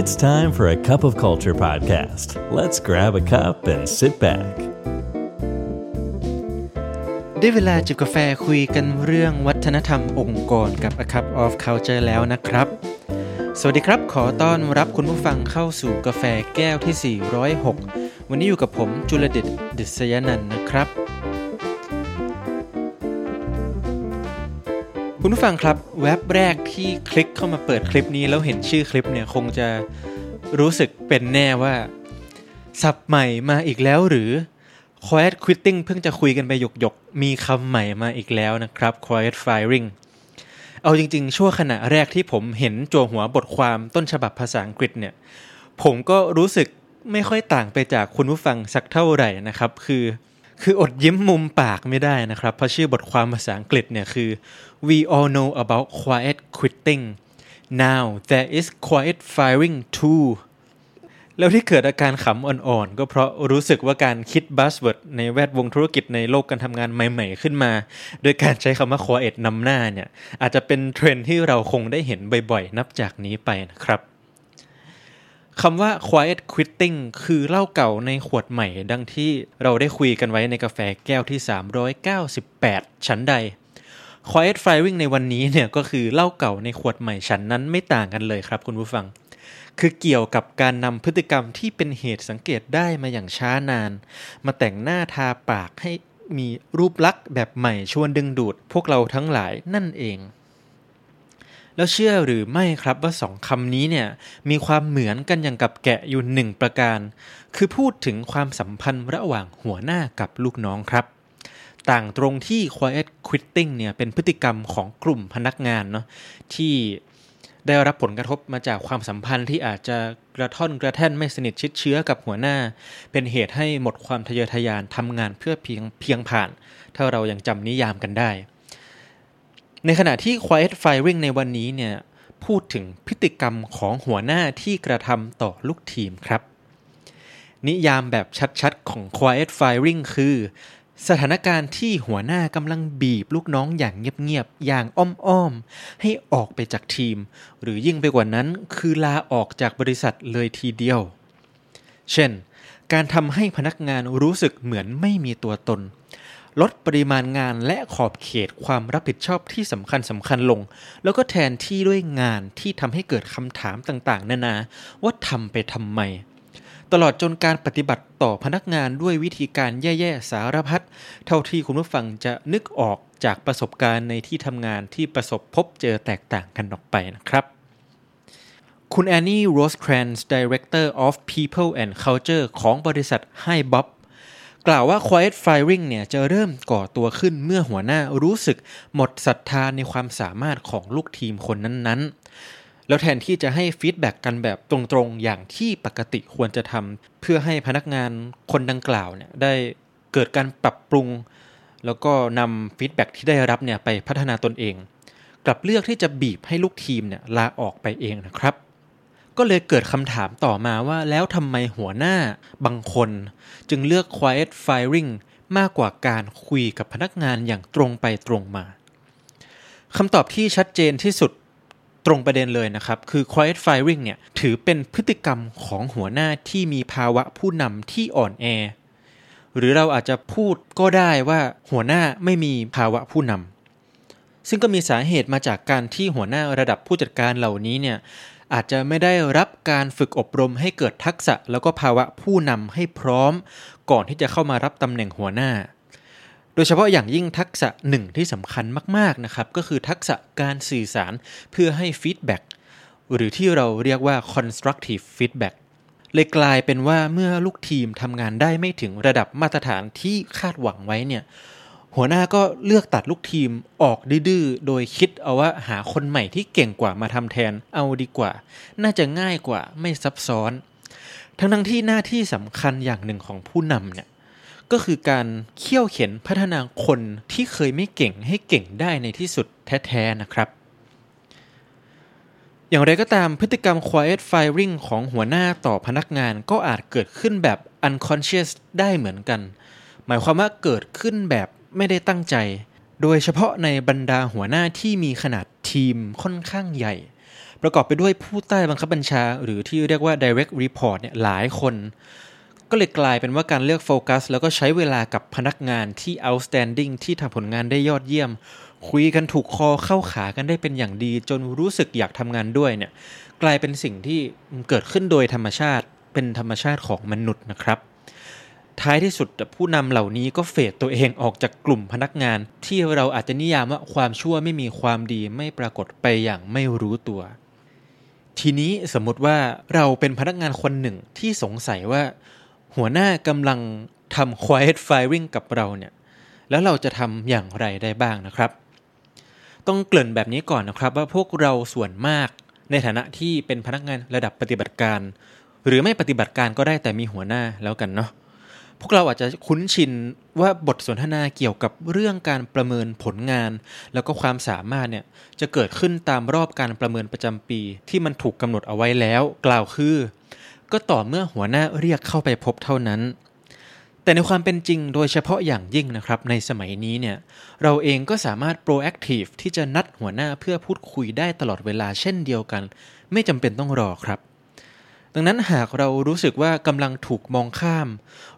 It's time for a cup of culture podcast. Let's grab a cup and sit back. ได้เวลาจิบกาแฟคุยกันเรื่องวัฒนธรรมองค์กรกับ A Cup of Culture แล้วนะครับ สวัสดีครับ ขอต้อนรับคุณผู้ฟังเข้าสู่กาแฟแก้วที่ 406 วันนี้อยู่กับผมจุลเดชดิษยนันนะครับ คุณผู้ฟังครับเว็บแรกที่คลิกเข้ามาเปิดคลิปนี้แล้วเห็นชื่อคลิปเนี่ยคงจะรู้สึกเป็นแน่ว่าสับใหม่มาอีกแล้วหรือ quiet quitting เพิ่งจะคุยกันไปหยกหยกๆมีคำใหม่มาอีกแล้วนะครับ quiet firing เอาจริงๆ ชั่วขณะแรกที่ผมเห็นจัวหัวบทความต้นฉบับภาษาอังกฤษเนี่ย ผมก็รู้สึกไม่ค่อยต่างไปจากคุณผู้ฟังสักเท่าไหร่นะครับ คือ คืออดยิ้มมุมปากไม่ได้นะครับ เพราะชื่อบทความภาษาอังกฤษเนี่ยคือ we all know about quiet quitting now there is quiet firing too แล้วที่เกิดอาการขำอ่อนๆ ก็เพราะรู้สึกว่าการคิด buzzword ในแวดวงธุรกิจในโลกการทำงานใหม่ๆ ขึ้นมา โดยการใช้คำว่า quiet นำหน้าเนี่ย อาจจะเป็นเทรนด์ที่เราคงได้เห็นบ่อยๆ นับจากนี้ไปนะครับ คำว่า quiet quitting คือเหล้าเก่าในขวดใหม่ ดังที่เราได้คุยกันไว้ในกาแฟแก้วที่ 398 ชั้นใด quiet firing ในวันนี้เนี่ยก็คือเหล้าเก่าในขวดใหม่ชั้นนั้นไม่ต่างกันเลยครับคุณผู้ฟัง คือเกี่ยวกับการนำพฤติกรรมที่เป็นเหตุสังเกตได้มาอย่างช้านาน มาแต่งหน้าทาปากให้มีรูปลักษณ์แบบใหม่ชวนดึงดูด พวกเราทั้งหลายนั่นเอง แล้วเชื่อหรือไม่ครับว่าสองคำนี้เนี่ยมีความเหมือนกันอย่างกับแกะอยู่หนึ่งประการ คือพูดถึงความสัมพันธ์ระหว่างหัวหน้ากับลูกน้องครับ ต่างตรงที่ quiet quitting เนี่ยเป็นพฤติกรรมของกลุ่มพนักงานเนาะที่ได้รับผลกระทบมาจากความสัมพันธ์ที่อาจจะกระท่อนกระแท่นไม่สนิทชิดเชื้อกับหัวหน้า เป็นเหตุให้หมดความทะเยอทะยานทำงานเพื่อเพียงเพียงผ่าน ถ้าเรายังจำนิยามกันได้ ในขณะที่ quiet firing ในวันนี้เนี่ยพูดถึงพฤติกรรมของหัวหน้าที่กระทำต่อลูกทีมครับ นิยามแบบชัดๆ ของ quiet firing คือ สถานการณ์ที่หัวหน้ากำลังบีบลูกน้องอย่างเงียบๆ อย่างอ้อมๆ ให้ออกไปจากทีม หรือยิ่งไปกว่านั้นคือลาออกจากบริษัทเลยทีเดียว เช่น การทำให้พนักงานรู้สึกเหมือนไม่มีตัวตน ลดปริมาณงานและขอบเขตความรับผิดชอบที่สำคัญสำคัญลง แล้วก็แทนที่ด้วยงานที่ทำให้เกิดคำถามต่างๆ นานาว่าทำไปทำไม ตลอดจนการปฏิบัติต่อพนักงานด้วยวิธีการแย่ๆสารพัดเท่าที่คุณผู้ฟังจะนึกออกจากประสบการณ์ในที่ทำงานที่ประสบพบเจอแตกต่างกันออกไปนะครับคุณ Annie Rosencrans Director of People and Culture ของบริษัท HiBob กล่าวว่า quiet firing เนี่ยจะเริ่มก่อตัวขึ้นเมื่อหัวหน้ารู้สึกหมดศรัทธาในความสามารถของลูกทีมคนนั้นๆ แล้วแทนที่จะให้ feedback กันแบบตรงๆ อย่างที่ปกติควรจะทำเพื่อให้พนักงานคนดังกล่าวเนี่ยได้เกิดการปรับปรุง แล้วก็นำ feedback ที่ได้รับเนี่ยไปพัฒนาตนเอง กลับเลือกที่จะบีบให้ลูกทีมเนี่ยลาออกไปเองนะครับ ก็เลยเกิดคำถามต่อมาว่าแล้วทำไมหัวหน้าบางคน จึงเลือก quiet firing มากกว่าการคุยกับพนักงานอย่างตรงไปตรงมาคำตอบที่ชัดเจนที่สุดตรงประเด็นเลยนะครับ คือ quiet firing เนี่ยถือเป็นพฤติกรรมของหัวหน้าที่มีภาวะผู้นำที่อ่อนแอ หรือเราอาจจะพูดก็ได้ว่าหัวหน้าไม่มีภาวะผู้นำซึ่งก็มีสาเหตุมาจากการที่หัวหน้าระดับผู้จัดการเหล่านี้เนี่ย อาจจะไม่ได้รับการฝึกอบรมให้เกิดทักษะ แล้วก็ภาวะผู้นำให้พร้อม ก่อนที่จะเข้ามารับตำแหน่งหัวหน้า โดยเฉพาะอย่างยิ่งทักษะหนึ่งที่สำคัญมาก ๆ นะครับ ก็คือทักษะการสื่อสารเพื่อให้ฟีดแบ็กหรือที่เราเรียกว่า constructive feedback เลยกลายเป็นว่าเมื่อลูกทีมทำงานได้ไม่ถึงระดับมาตรฐานที่คาดหวังไว้เนี่ย หัวหน้าก็เลือกตัดลูกทีมออกดื้อโดยคิดเอาว่าหาคนใหม่ที่เก่งกว่ามาทำแทนเอาดีกว่า น่าจะง่ายกว่าไม่ซับซ้อน ทั้งทั้งที่หน้าที่สำคัญอย่างหนึ่งของผู้นำเนี่ยก็คือการเขี่ยวเข็นพัฒนาคนที่เคยไม่เก่งให้เก่งได้ในที่สุดแท้ๆนะครับ อย่างไรก็ตามพฤติกรรม quiet firing ของหัวหน้าต่อพนักงานก็อาจเกิดขึ้นแบบ unconscious ได้เหมือนกัน หมายความว่าเกิดขึ้นแบบ ไม่ได้ตั้งใจ โดยเฉพาะในบรรดาหัวหน้าที่มีขนาดทีมค่อนข้างใหญ่ ประกอบไปด้วยผู้ใต้บังคับบัญชา หรือที่เรียกว่า direct report เนี่ยหลายคน ก็เลยกลายเป็นว่าการเลือกโฟกัส แล้วก็ใช้เวลากับพนักงานที่ outstanding ที่ทำผลงานได้ยอดเยี่ยม คุยกันถูกคอเข้าขากันได้เป็นอย่างดี จนรู้สึกอยากทำงานด้วยเนี่ยกลายเป็นสิ่งที่เกิดขึ้นโดยธรรมชาติเป็นธรรมชาติของมนุษย์นะครับ ท้ายที่สุดผู้นำเหล่านี้ก็เฟดตัวเองออกจากกลุ่มพนักงาน ที่เราอาจจะนิยามว่าความชั่วไม่มีความดีไม่ปรากฏไปอย่างไม่รู้ตัว ทีนี้สมมติว่าเราเป็นพนักงานคนหนึ่งที่สงสัยว่า หัวหน้ากำลังทำ quiet firing กับเราเนี่ย แล้วเราจะทำอย่างไรได้บ้างนะครับ ต้องเกริ่นแบบนี้ก่อนนะครับ ว่าพวกเราส่วนมากในฐานะที่เป็นพนักงานระดับปฏิบัติการ หรือไม่ปฏิบัติการก็ได้แต่มีหัวหน้าแล้วกันเนาะ พวกเราอาจจะคุ้นชินว่าบทสนทนาเกี่ยวกับเรื่องการประเมินผลงาน แล้วก็ความสามารถเนี่ยจะเกิดขึ้นตามรอบการประเมินประจำปี ที่มันถูกกำหนดเอาไว้แล้ว กล่าวคือ ก็ต่อเมื่อหัวหน้าเรียกเข้าไปพบเท่านั้น แต่ในความเป็นจริงโดยเฉพาะอย่างยิ่งนะครับ ในสมัยนี้เนี่ยเราเองก็สามารถ proactive ที่จะนัดหัวหน้าเพื่อพูดคุยได้ตลอดเวลาเช่นเดียวกัน ไม่จำเป็นต้องรอครับ ดังนั้นหากเรารู้สึกว่ากำลังถูกมองข้าม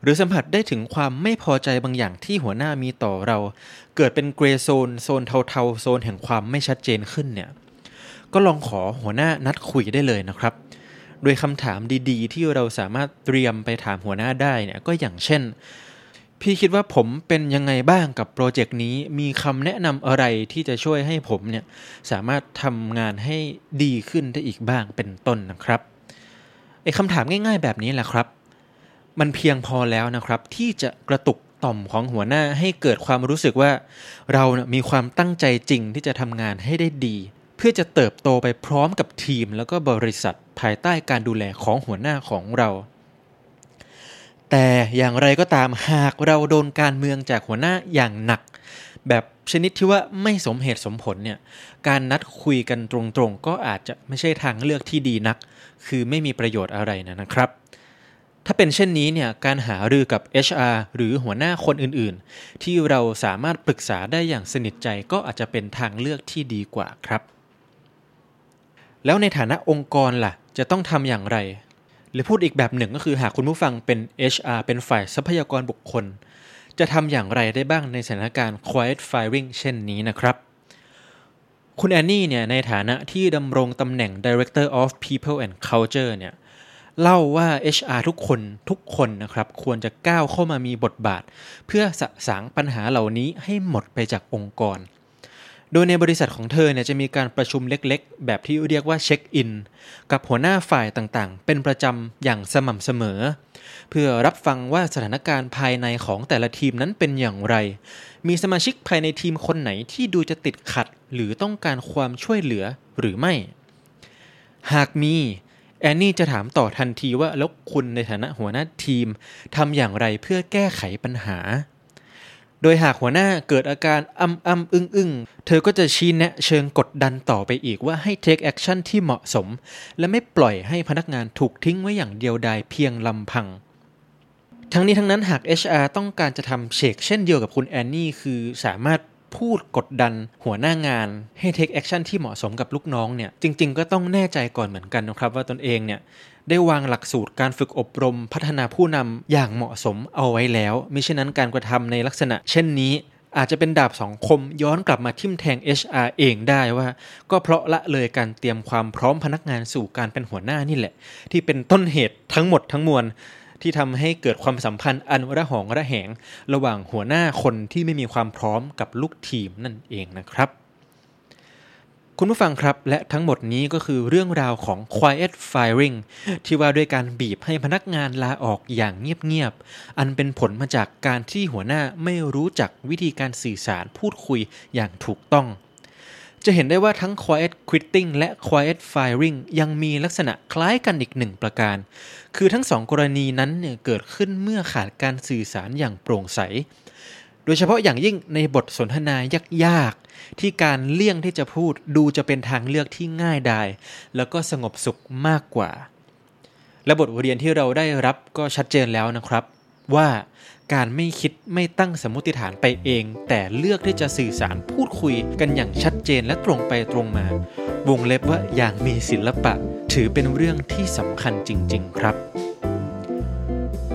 หรือสัมผัสได้ถึงความไม่พอใจบางอย่างที่หัวหน้ามีต่อเรา เกิดเป็นเกรโซน โซนเทาๆ โซนแห่งความไม่ชัดเจนขึ้นเนี่ย ก็ลองขอหัวหน้านัดคุยได้เลยนะครับ โดยคำถามดีๆ ที่เราสามารถเตรียมไปถามหัวหน้าได้เนี่ยก็อย่างเช่น พี่คิดว่าผมเป็นยังไงบ้างกับโปรเจกต์นี้ มีคำแนะนำอะไรที่จะช่วยให้ผมเนี่ยสามารถทำงานให้ดีขึ้นได้อีกบ้างเป็นต้นนะครับ อ้คำถามง่าย ๆ แบบนี้แหละครับ มันเพียงพอแล้วนะครับ ที่จะกระตุกต่อมของหัวหน้าให้เกิดความรู้สึกว่า เรานะมีความตั้งใจจริงที่จะทำงานให้ได้ดี เพื่อจะเติบโตไปพร้อมกับทีม แล้วก็บริษัทภายใต้การดูแลของหัวหน้าของเรา แต่อย่างไรก็ตามหากเราโดนการเมืองจากหัวหน้าอย่างหนัก แบบชนิดที่ว่าไม่สมเหตุสมผลเนี่ยการนัดคุยกันตรงๆ ก็อาจจะไม่ใช่ทางเลือกที่ดีนัก คือไม่มีประโยชน์อะไรนะนะครับ ถ้าเป็นเช่นนี้เนี่ยการหารือกับ HR หรือหัวหน้าคนอื่นๆ ที่เราสามารถปรึกษาได้อย่างสนิทใจก็อาจจะเป็นทางเลือกที่ดีกว่าครับ แล้วในฐานะองค์กรล่ะ จะต้องทำอย่างไร หรือพูดอีกแบบหนึ่งก็คือหากคุณผู้ฟังเป็น HR เป็นฝ่ายทรัพยากรบุคคล จะทำอย่างไรได้บ้างในสถานการณ์ quiet firing เช่นนี้นะครับ คุณแอนนี่เนี่ยในฐานะที่ดำรงตำแหน่ง Director of People and Culture เนี่ยเล่าว่า HR ทุกคนทุกคนนะครับควรจะก้าวเข้ามามีบทบาท เพื่อสะสางปัญหาเหล่านี้ให้หมดไปจากองค์กร โดยในบริษัทของเธอเนี่ยจะมีการประชุมเล็กๆ แบบที่เรียกว่าเช็คอิน กับหัวหน้าฝ่ายต่างๆ เป็นประจำอย่างสม่ำเสมอ เพื่อรับฟังว่าสถานการณ์ภายในของแต่ละทีมนั้นเป็นอย่างไร มีสมาชิกภายในทีมคนไหนที่ดูจะติดขัด หรือต้องการความช่วยเหลือหรือไม่ หากมีแอนนี่จะถามต่อทันทีว่าแล้วคุณในฐานะหัวหน้าทีมทำอย่างไรเพื่อแก้ไขปัญหา โดยหากหัวหน้าเกิดอาการอ้ำอ้ำอึ้งอึ้งเธอก็จะชี้แนะเชิงกดดันต่อไปอีกว่าให้ take action ที่เหมาะสม และไม่ปล่อยให้พนักงานถูกทิ้งไว้อย่างเดียวดายเพียงลำพัง ทั้งนี้ทั้งนั้นหาก HR ต้องการจะทำเชกเช่นเดียวกับคุณแอนนี่คือสามารถ พูดกดดันหัวหน้างานให้ take action ที่เหมาะสมกับลูกน้องเนี่ยจริง ๆ ก็ต้องแน่ใจก่อนเหมือนกันนะครับ ว่าตนเองเนี่ยได้วางหลักสูตรการฝึกอบรมพัฒนาผู้นำอย่างเหมาะสมเอาไว้แล้วมิฉะนั้นการกระทำในลักษณะ เช่นนี้อาจจะเป็นดาบสองคมย้อนกลับมาทิ่มแทง HR เองได้ว่า ก็เพราะละเลยการเตรียมความพร้อมพนักงานสู่การเป็นหัวหน้านี่แหละ ที่เป็นต้นเหตุทั้งหมดทั้งมวล ที่ทำให้เกิดความสัมพันธ์อันระหองระแหง ระหว่างหัวหน้าคนที่ไม่มีความพร้อมกับลูกทีมนั่นเองนะครับคุณผู้ฟังครับ และทั้งหมดนี้ก็คือเรื่องราวของ quiet firing ที่ว่าด้วยการบีบให้พนักงานลาออกอย่างเงียบๆ อันเป็นผลมาจากการที่หัวหน้าไม่รู้จักวิธีการสื่อสารพูดคุยอย่างถูกต้อง จะเห็นได้ว่าทั้ง quiet quitting และ quiet firing ยังมีลักษณะคล้ายกันอีกหนึ่งประการ คือทั้งสองกรณีนั้นเนี่ยเกิดขึ้นเมื่อขาดการสื่อสารอย่างโปร่งใส โดยเฉพาะอย่างยิ่งในบทสนทนายากๆ ที่การเลี่ยงที่จะพูดดูจะเป็นทางเลือกที่ง่ายดาย แล้วก็สงบสุขมากกว่า และบทเรียนที่เราได้รับก็ชัดเจนแล้วนะครับ ว่าการไม่คิดไม่ตั้งสมมติฐานไปเอง แต่เลือกที่จะสื่อสารพูดคุยกันอย่างชัดเจนและตรงไปตรงมา วงเล็บว่าอย่างมีศิลปะ ถือเป็นเรื่องที่สำคัญจริง ๆ ครับ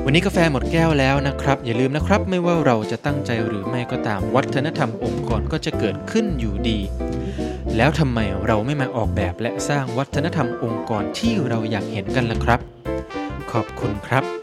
วันนี้กาแฟหมดแก้วแล้วนะครับ อย่าลืมนะครับ ไม่ว่าเราจะตั้งใจหรือไม่ก็ตามวัฒนธรรมองค์กรก็จะเกิดขึ้นอยู่ดี แล้วทำไมเราไม่มาออกแบบและสร้างวัฒนธรรมองค์กรที่เราอยากเห็นกันล่ะครับ ขอบคุณครับ